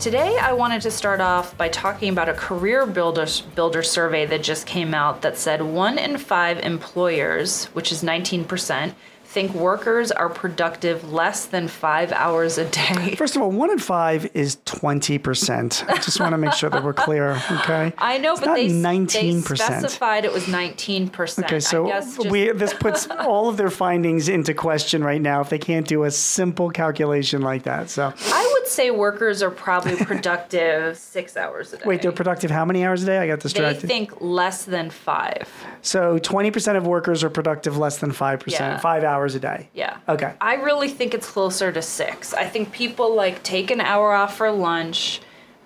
Today, I wanted to start off by talking about a CareerBuilder, builder survey that just came out that said one in five employers, which is 19%, think workers are productive less than five hours a day. First of all, one in five is 20%. I just want to make sure that we're clear, okay? I know, It's but they, 19%. they specified it was 19%. Okay, so just- we this puts all of their findings into question right now if they can't do a simple calculation like that. So, I would say workers are probably productive six hours a day. wait, they're productive how many hours a day? I got They distracted. think less than five. so, 20% of workers are productive less than 5%, Yeah. 5 hours a day. Yeah. Okay. I really think it's closer to six. I think people like take an hour off for lunch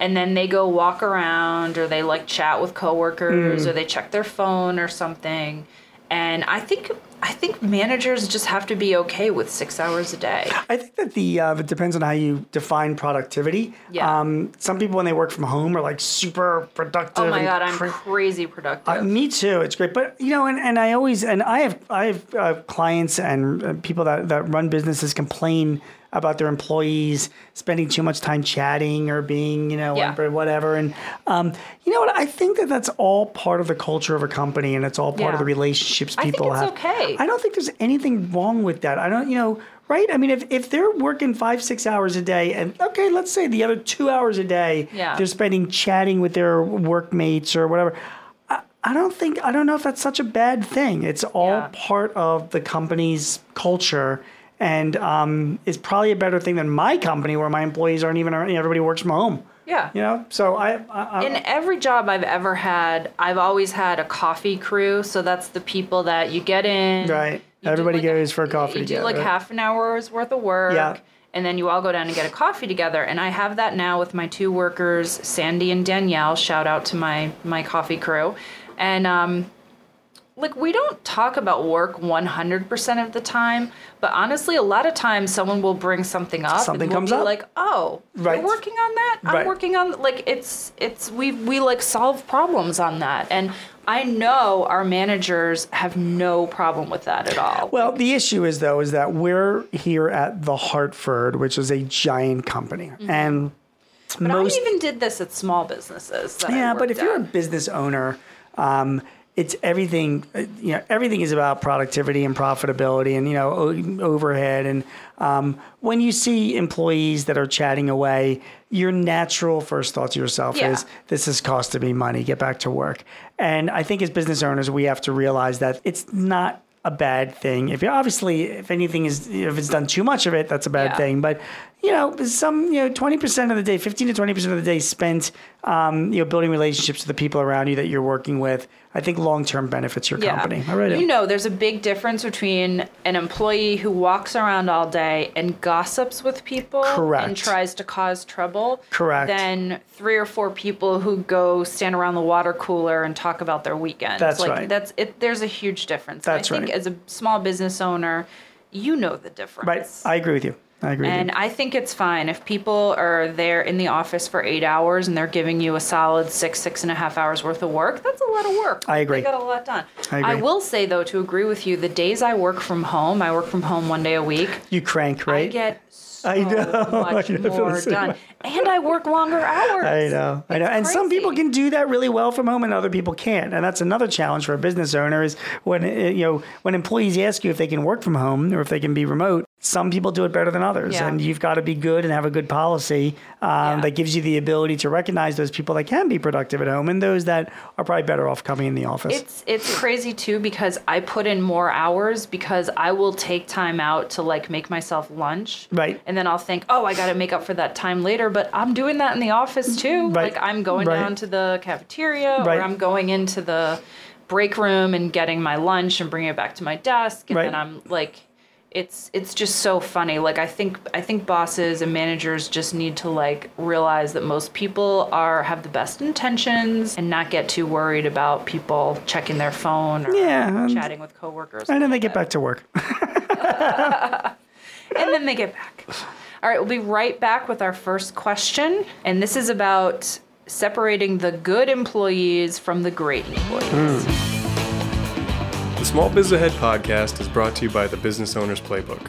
and then they go walk around or they like chat with coworkers Hmm. or they check their phone or something. And I think I think managers just have to be okay with six hours a day. I think that the uh, it depends on how you define productivity. Yeah. Um, some people when they work from home are like super productive. Oh my god, I'm cra- crazy productive. Uh, me too. It's great, but you know, and, and I always and I have I have uh, clients and uh, people that that run businesses complain about their employees spending too much time chatting or being you know Yeah. whatever. And um, you know what? I think that that's all part of the culture of a company, and it's all part of the relationships I think people it's have. okay. I don't think there's anything wrong with that. I don't, you know. Right? I mean, if, if they're working five, six hours a day, and okay, let's say the other two hours a day, Yeah. they're spending chatting with their workmates or whatever. I, I don't think I don't know if that's such a bad thing. It's all Yeah. part of the company's culture, and um, it's probably a better thing than my company where my employees aren't even around. Everybody works from home. yeah. You know, so I, I, I In every job I've ever had, I've always had a coffee crew. So that's the people that you get in. right. Everybody like goes for a coffee together. You do like half an hour's worth of work. Yeah. And then you all go down and get a coffee together. And I have that now with my two workers, Sandy and Danielle. Shout out to my my coffee crew. And um like we don't talk about work 100% of the time, but honestly a lot of times someone will bring something up Something and we'll comes be up. like, "Oh, Right. you're working on that? I'm working on like it's it's we we like solve problems on that." And I know our managers have no problem with that at all. Well, the issue is though is that we're here at the Hartford, which is a giant company, and Mm-hmm. But most I even did this at small businesses. Yeah, but if you're a business owner, um, it's everything. uh, You know, everything is about productivity and profitability, and you know, o- overhead. And um, when you see employees that are chatting away, your natural first thought to yourself Yeah. is, "This is costing me money. Get back to work." And I think as business owners, we have to realize that it's not a bad thing. If you obviously, if anything is, if it's done too much of it, that's a bad Yeah. thing. But you know, some you know, twenty percent of the day, fifteen to twenty percent of the day spent, um, you know, building relationships with the people around you that you're working with. I think long term benefits your company. I really do. You know, there's a big difference between an employee who walks around all day and gossips with people Correct. and tries to cause trouble. Correct. Than three or four people who go stand around the water cooler and talk about their weekend. That's like, right. That's it. There's a huge difference. And That's I think right. as a small business owner, you know the difference. right. I agree with you. I agree. And. I think it's fine if people are there in the office for eight hours and they're giving you a solid six, six and a half hours worth of work. That's a lot of work. I agree. They got a lot done. I agree. will say though, to agree with you, the days I work from home, I work from home one day a week. You crank, right? I get so I know. much I know, I more done, and I work longer hours. I know, I know, It's and some people can do that really well from home, and other people can't. And that's another challenge for a business owner is when uh, you know when employees ask you if they can work from home or if they can be remote. Some people do it better than others, Yeah. and you've got to be good and have a good policy um, Yeah. that gives you the ability to recognize those people that can be productive at home and those that are probably better off coming in the office. It's it's crazy too because I put in more hours because I will take time out to like make myself lunch. Right. And then I'll think, oh, I got to make up for that time later. But I'm doing that in the office too. Right. Like I'm going Right. down to the cafeteria Right. or I'm going into the break room and getting my lunch and bringing it back to my desk. And then I'm like, it's it's just so funny. Like I think I think bosses and managers just need to like realize that most people are have the best intentions and not get too worried about people checking their phone or Yeah, chatting with coworkers. And then they get back to work. and then they get back. All right, we'll be right back with our first question, and this is about separating the good employees from the great employees. The Small Biz Ahead podcast is brought to you by the Business Owner's Playbook.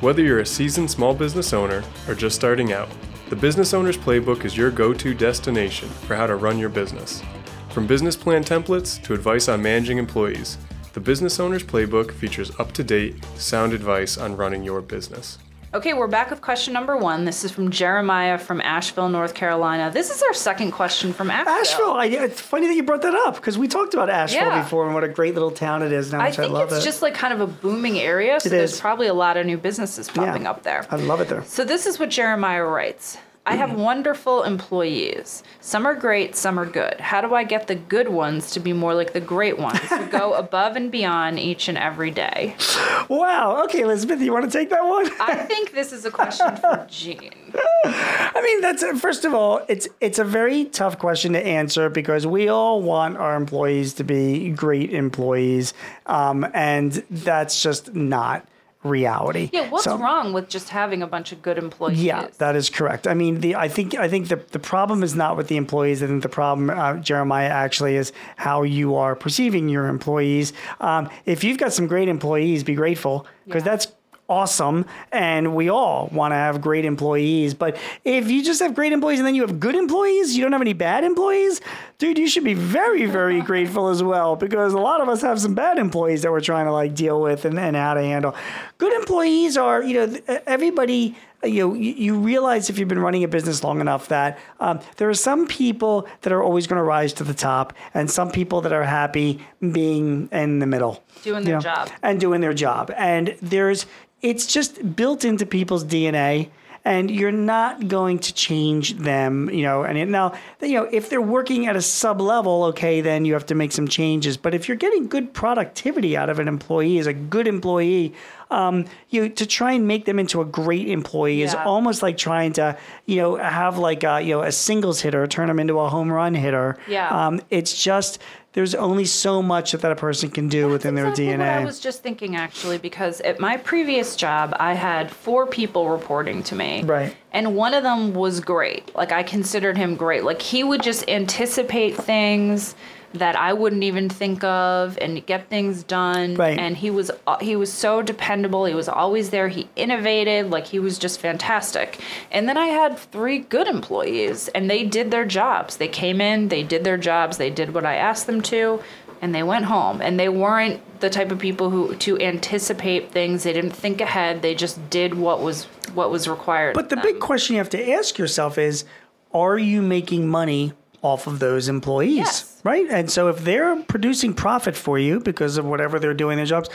Whether you're a seasoned small business owner or just starting out, the Business Owner's Playbook is your go to destination for how to run your business. From business plan templates to advice on managing employees, the Business Owner's Playbook features up to date, sound advice on running your business. Okay, we're back with question number one. This is from Jeremiah from Asheville, North Carolina. This is our second question from Asheville. Asheville. I, it's funny that you brought that up because we talked about Asheville Yeah. before and what a great little town it is. And how I I, think love it's it. just like kind of a booming area, so It there's is. probably a lot of new businesses Yeah. popping up there. I love it there. So this is what Jeremiah writes. I have wonderful employees. Some are great, some are good. How do I get the good ones to be more like the great ones who go above and beyond each and every day? Wow. Okay, Elizabeth, you want to take that one? I think this is a question for Gene. I mean, that's first of all, it's it's a very tough question to answer because we all want our employees to be great employees, um, and that's just not reality. Yeah, what's So- wrong with just having a bunch of good employees? Yeah, that is correct. I mean, the I think I think the the problem is not with the employees. I think the problem, uh, Jeremiah, actually is how you are perceiving your employees. Um, if you've got some great employees, be grateful because Yeah. that's awesome, and we all want to have great employees. But if you just have great employees and then you have good employees, you don't have any bad employees, dude, you should be very very grateful as well because a lot of us have some bad employees that we're trying to like deal with and, and how to handle. Good employees are, you know, everybody you know, you realize if you've been running a business long enough that um, there are some people that are always going to rise to the top, and some people that are happy being in the middle, Doing their know, job. and doing their job. And there's, it's just built into people's DNA. And you're not going to change them, you know. And now, you know, if they're working at a sub level, okay, then you have to make some changes. But if you're getting good productivity out of an employee as a good employee, um, you to try and make them into a great employee is almost like trying to, you know, have like a, you know a singles hitter turn them into a home run hitter. Yeah. Um, it's just there's only so much that, a person can do within their exactly DNA. What I was just thinking actually, because at my previous job, I had four people reporting to me. Right. And one of them was great. Like I considered him great. Like he would just anticipate things that I wouldn't even think of and get things done. Right. And he was uh, he was so dependable. He was always there. He innovated. Like he was just fantastic. And then I had three good employees, and they did their jobs. They came in, they did their jobs, they did what I asked them to, and they went home. And they weren't the type of people who to anticipate things. They didn't think ahead. They just did what was what was required. But the big question you have to ask yourself is are you making money off of those employees? Yes. Right? And so if they're producing profit for you because of whatever they're doing their jobs,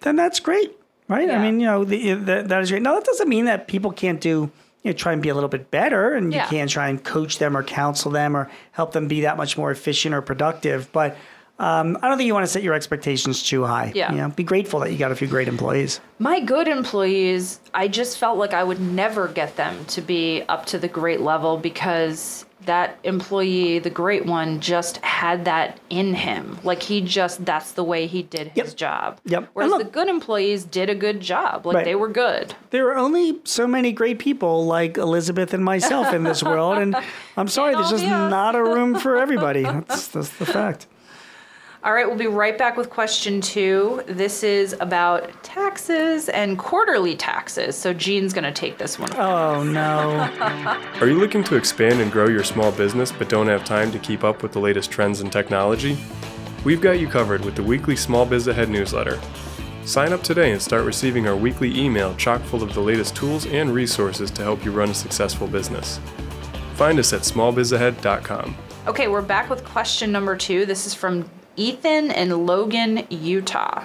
then that's great. Right? I mean, you know, the, that, that is great. Now, that doesn't mean that people can't do, you know, try and be a little bit better and you can't try and coach them or counsel them or help them be that much more efficient or productive. But um, I don't think you want to set your expectations too high. Yeah. You know, be grateful that you got a few great employees. My good employees, I just felt like I would never get them to be up to the great level because that employee, the great one, just had that in him. Like he just, that's the way he did his Yep. job. Yep. Whereas And the good employees did a good job. Like Right. they were good. there are only so many great people like Elizabeth and myself in this world, and I'm sorry, there's just not a room for everybody. That's, that's the fact. All right, we'll be right back with question two. This is about taxes and quarterly taxes. So Gene's going to take this one. Oh no! Are you looking to expand and grow your small business but don't have time to keep up with the latest trends in technology? We've got you covered with the weekly Small Biz Ahead newsletter. Sign up today and start receiving our weekly email chock full of the latest tools and resources to help you run a successful business. Find us at smallbizahead.com. Okay, we're back with question number two. This is from Ethan in Logan, Utah.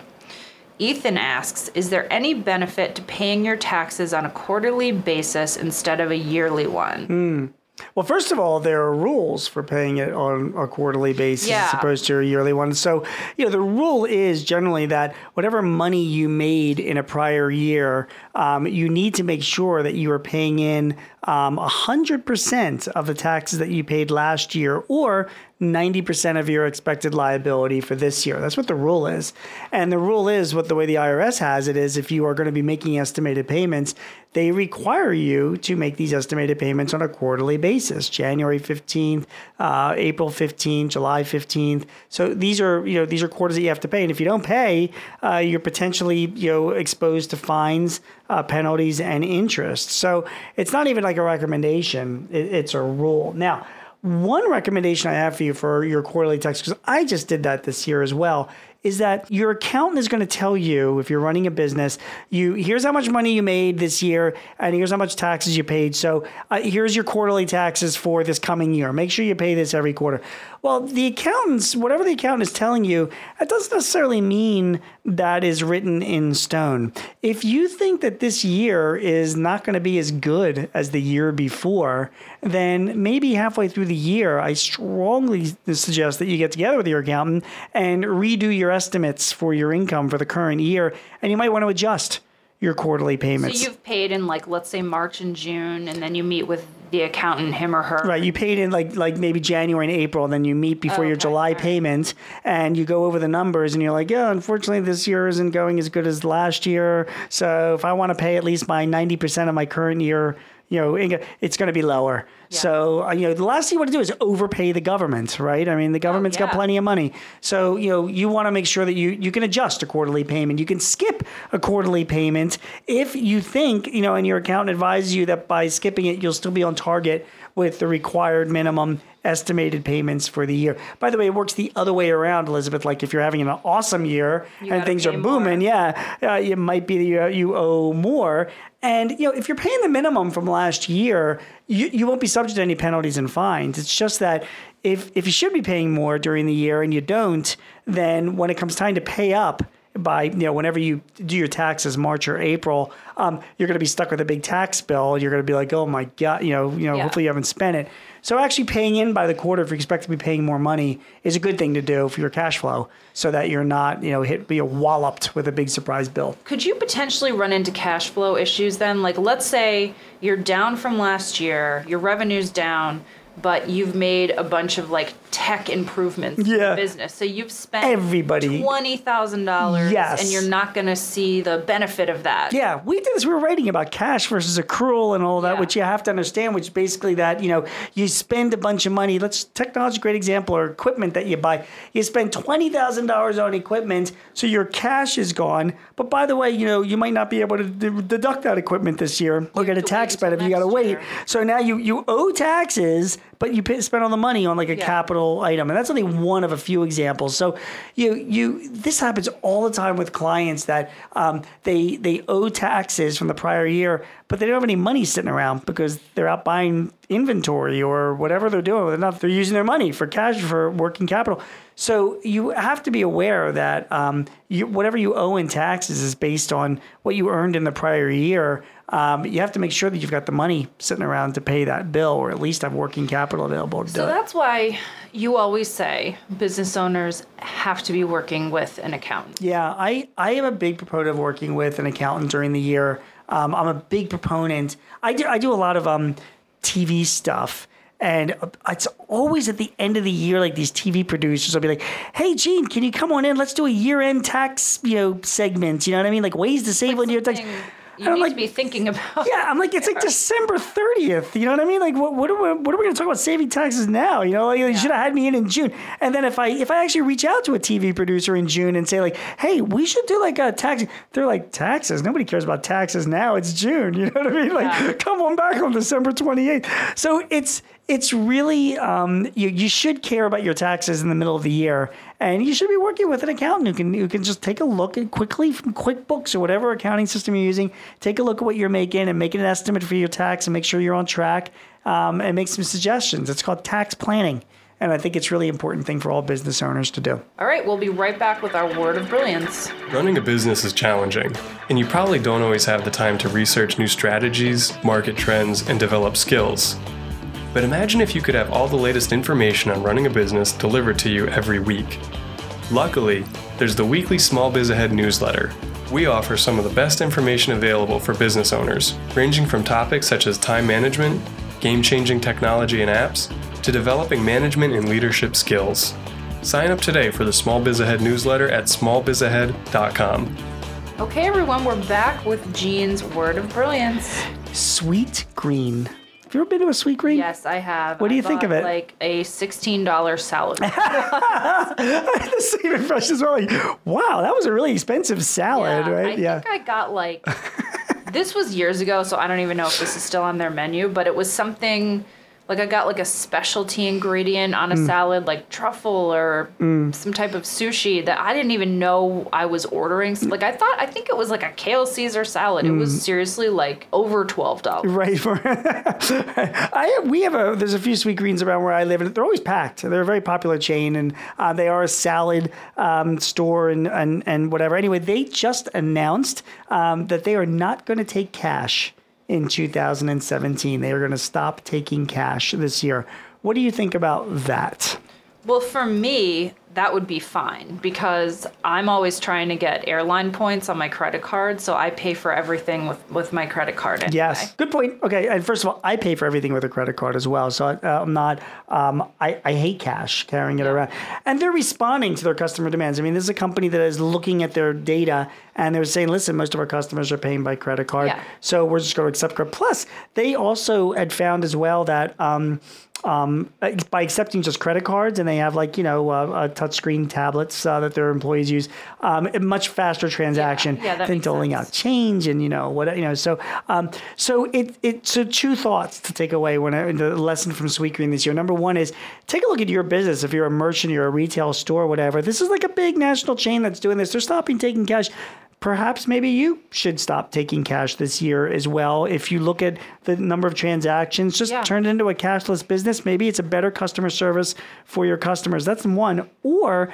Ethan asks Is there any benefit to paying your taxes on a quarterly basis instead of a yearly one? Well, first of all, there are rules for paying it on a quarterly basis Yeah. as opposed to a yearly one. So, you know, the rule is generally that whatever money you made in a prior year, um, you need to make sure that you are paying in um, 100% of the taxes that you paid last year or 90% of your expected liability for this year. That's what the rule is. And the rule is what the way the IRS has it is if you are going to be making estimated payments, they require you to make these estimated payments on a quarterly basis January 15th, uh, April 15th, July 15th. So these are, you know, these are quarters that you have to pay. And if you don't pay, uh, you're potentially, you know, exposed to fines, uh, penalties, and interest. So it's not even like a recommendation, it, it's a rule. Now, one recommendation I have for you for your quarterly text, because I just did that this year as well, is that your accountant is going to tell you if you're running a business, you here's how much money you made this year, and here's how much taxes you paid. So uh, here's your quarterly taxes for this coming year. Make sure you pay this every quarter. Well, the accountants, whatever the accountant is telling you, that doesn't necessarily mean that is written in stone. If you think that this year is not going to be as good as the year before, then maybe halfway through the year, I strongly suggest that you get together with your accountant and redo your estimates for your income for the current year, and you might want to adjust your quarterly payments. So you've paid in like let's say March and June, and then you meet with the accountant, him or her. Right, you paid in like like maybe January and April, and then you meet before your Okay, July alright. payment, and you go over the numbers, and you're like, yeah, unfortunately, this year isn't going as good as last year. So if I want to pay at least my ninety percent of my current year, you know, it's going to be lower. So uh, you know, the last thing you want to do is overpay the government, right? I mean, the government's got plenty of money, so you know, you want to make sure that you you can adjust a quarterly payment. You can skip a quarterly payment if you think you know, and your accountant advises you that by skipping it, you'll still be on target with the required minimum estimated payments for the year. By the way, it works the other way around, Elizabeth. Like if you're having an awesome year and things are booming, more. yeah, uh, it might be that you, you owe more. And you know, if you're paying the minimum from last year, you, you won't be subject to any penalties and fines. It's just that if if you should be paying more during the year and you don't, then when it comes time to pay up by you know whenever you do your taxes March or April, um, you're going to be stuck with a big tax bill. You're going to be like, oh my god, you know, you know, Yeah. hopefully you haven't spent it. So actually paying in by the quarter, if you expect to be paying more money, is a good thing to do for your cash flow, so that you're not you know hit be walloped with a big surprise bill. Could you potentially run into cash flow issues then? Like, let's say you're down from last year, your revenue's down, but you've made a bunch of like tech improvements in Yeah. the business. So you've spent Everybody- twenty thousand dollars, Yes. and you're not going to see the benefit of that. Yeah, we did this. We were writing about cash versus accrual and all that, Yeah. which you have to understand, which is basically that, you know, you spend a bunch of money. Let's technology, great example, or equipment that you buy. You spend $20,000 on equipment, so your cash is gone. But by the way, you know, you might not be able to d- deduct that equipment this year or get a tax benefit. You got to wait. So now you, you owe taxes, but you pay, spend all the money on like a Yeah. capital item, and that's only one of a few examples. So you you this happens all the time with clients that um, they they owe taxes from the prior year, but they don't have any money sitting around because they're out buying inventory or whatever they're doing. Not they're using their money for cash for working capital. So you have to be aware that um, you, whatever you owe in taxes is based on what you earned in the prior year. Um, you have to make sure that you've got the money sitting around to pay that bill, or at least have working capital available to do So it. that's why you always say business owners have to be working with an accountant. Yeah, I, I am a big proponent of working with an accountant during the year. Um, I'm a big proponent. I do I do a lot of um, TV stuff, and uh, it's always at the end of the year. Like these TV producers will be like, "Hey, Gene, can you come on in? Let's do a year-end tax you know segment. You know what I mean? Like ways to save on your tax." And You I'm need like, to be thinking about. yeah, I'm like, it's like December 30th. You know what I mean? Like, what, what are we, what are we going to talk about saving taxes now? You know, like, you should have had me in in June. And then if I if I actually reach out to a TV producer in June and say like, hey, we should do like a tax, they're like taxes. Nobody cares about taxes now. It's June. You know what I mean? Like, Yeah. come on back on December 28th. So it's it's really um, you you should care about your taxes in the middle of the year, and you should be working with an accountant who can who can just take a look at quickly from QuickBooks or whatever accounting system you're using. Take a look at what you're making and make an estimate for your tax and make sure you're on track um, and make some suggestions. It's called tax planning, and I think it's a really important thing for all business owners to do. All right, we'll be right back with our word of brilliance. Running a business is challenging, and you probably don't always have the time to research new strategies, market trends, and develop skills. But imagine if you could have all the latest information on running a business delivered to you every week. Luckily, there's the weekly Small Biz Ahead newsletter. We offer some of the best information available for business owners, ranging from topics such as time management, game changing technology and apps, to developing management and leadership skills. Sign up today for the Small Biz Ahead newsletter at smallbizahead.com. Okay, everyone, we're back with Gene's word of brilliance. Sweet green. Have you ever been to a Sweetgreen? Yes, I have. What do I you think of it? Like a $16 salad. I had the same impression as well. Like, wow, that was a really expensive salad, Right? yeah, right? I yeah. think I got like this was years ago, so I don't even know if this is still on their menu, but it was something like I got like a specialty ingredient on a Mm. salad, like truffle or some type of sushi that I didn't even know I was ordering. So, like I thought, I think it was like a kale Caesar salad. It Mm. was seriously like over twelve dollars. Right. For I we have a there's a few Sweetgreens around where I live, and they're always packed. They're a very popular chain, and uh, they are a salad um, store and, and and whatever. Anyway, they just announced um, that they are not going to take cash in 2017. They are going to stop taking cash this year. What do you think about that? Well, for me, that would be fine because I'm always trying to get airline points on my credit card, so I pay for everything with, with my credit card. Anyway. Yes, good point. Okay, and first of all, I pay for everything with a credit card as well, so I, I'm not. Um, I, I hate cash carrying it around, and they're responding to their customer demands. I mean, this is a company that is looking at their data and they're saying, "Listen, most of our customers are paying by credit card, Yeah. so we're just going to accept credit." Plus, they also had found as well that. Um, um, by accepting just credit cards, and they have like you know uh, uh, touchscreen tablets uh, that their employees use, um, a much faster transaction yeah, that than doling sense. out change and you know what you know. So um, so it it so two thoughts to take away when I, the lesson from Sweetgreen this year. Number one is take a look at your business. If you're a merchant, you're a retail store, whatever. This is like a big national chain that's doing this. They're stopping taking cash. Perhaps maybe you should stop taking cash this year as well. If you look at the number of transactions, just Yeah. turn it into a cashless business. Maybe it's a better customer service for your customers. That's one. Or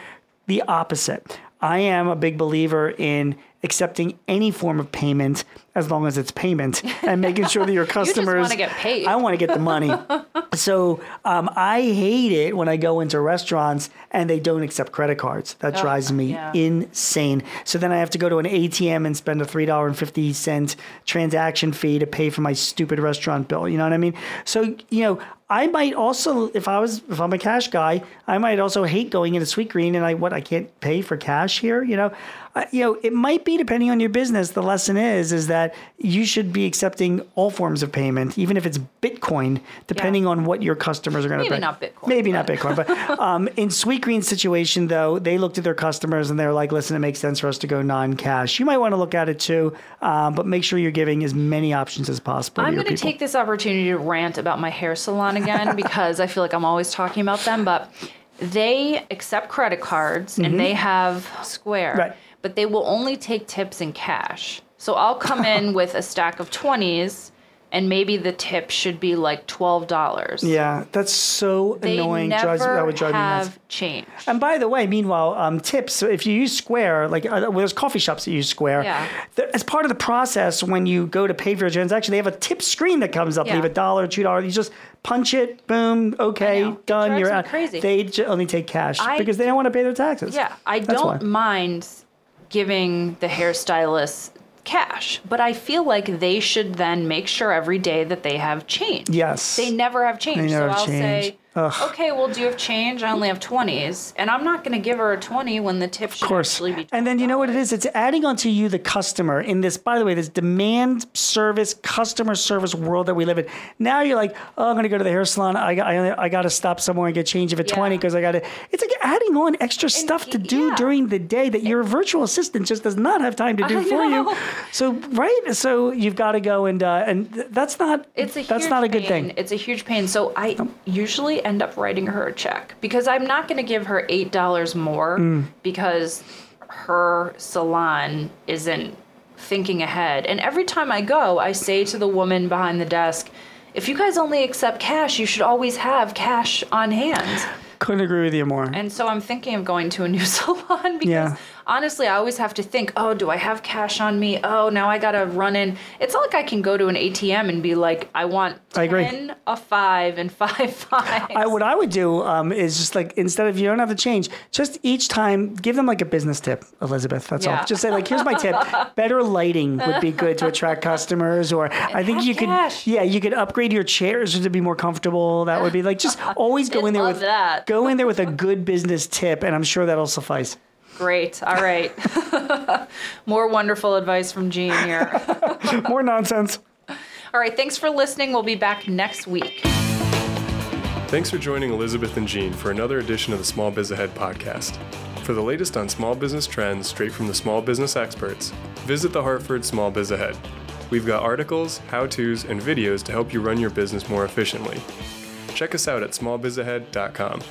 the opposite. I am a big believer in accepting any form of payment as long as it's payment and making sure that your customers you wanna get paid. I want to get the money. so um, I hate it when I go into restaurants and they don't accept credit cards. That drives me yeah. insane. So then I have to go to an ATM and spend a three dollar and fifty cent transaction fee to pay for my stupid restaurant bill. You know what I mean? So you know, I might also, if I was, if I'm a cash guy, I might also hate going into Sweetgreen and I what I can't pay for cash here. You know, uh, you know, it might be depending on your business. The lesson is is that you should be accepting all forms of payment, even if it's Bitcoin, depending on what your customers are going to Maybe pay. not Bitcoin, Maybe not Bitcoin, but um, in Sweetgreen's situation, though, they looked at their customers and they were like, "Listen, it makes sense for us to go non-cash." You might want to look at it too, um, but make sure you're giving as many options as possible. I'm going to take this opportunity to rant about my hair salon again because I feel like I'm always talking about them, but they accept credit cards and they have Square, Mm-hmm. Right. But they will only take tips in cash. So I'll come in with a stack of 20s and maybe the tip should be like $12. Yeah, that's so They annoying. never Drives, that would drive me have nuts. change. And by the way, meanwhile, um, tips. If you use Square, like uh, well, there's coffee shops that use Square. Yeah. As part of the process, when you go to pay for your transaction, they have a tip screen that comes up. Yeah. Leave a dollar, two dollars. You just punch it. Boom. Okay. Done. You're me out. crazy. They j- only take cash I because they don't want to pay their taxes. Yeah, I That's don't why. mind giving the hairstylist cash, but I feel like they should then make sure every day that they have change. Yes. They never have change. They never so I'll change. say, Ugh. okay, well, do you have change? I only have 20s. And I'm not going to give her a 20 when the tip should Of course. actually be And then you know what it is? It's adding onto you, the customer, in this, by the way, this demand service, customer service world that we live in. Now you're like, oh, I'm going to go to the hair salon. I, got- I, I got to stop somewhere and get change of a 20 because I got to. It's like adding on extra stuff to do yeah. during the day that your virtual assistant just does not have time to do I for you. So, right? So you've got to go and, uh, and th- that's not, It's a that's huge not a good pain. thing. It's a huge pain. So I usually end up writing her a check because I'm not going to give her eight dollars more Mm. because her salon isn't thinking ahead. And every time I go, I say to the woman behind the desk, "If you guys only accept cash, you should always have cash on hand." Couldn't agree with you more. And so I'm thinking of going to a new salon because Yeah. Honestly, I always have to think, oh, do I have cash on me? Oh, now I gotta run in. It's not like I can go to an ATM and be like, I want I agree. 10, a five, and five fives. I, what I would do um, is just like instead of you don't have to change, just each time give them like a business tip, Elizabeth. That's Yeah. all. Just say like, here's my tip. Better lighting would be good to attract customers, or I think you could, yeah, you could upgrade your chairs to be more comfortable. That would be like just always go in there with that. go in there with a good business tip, and I'm sure that'll suffice. Great. All right. More wonderful advice from Gene here. More nonsense. All right. Thanks for listening. We'll be back next week. Thanks for joining Elizabeth and Gene for another edition of the Small Biz Ahead podcast. For the latest on small business trends straight from the small business experts, visit the Hartford Small Biz Ahead. We've got articles, how to's, and videos to help you run your business more efficiently. Check us out at smallbizahead.com.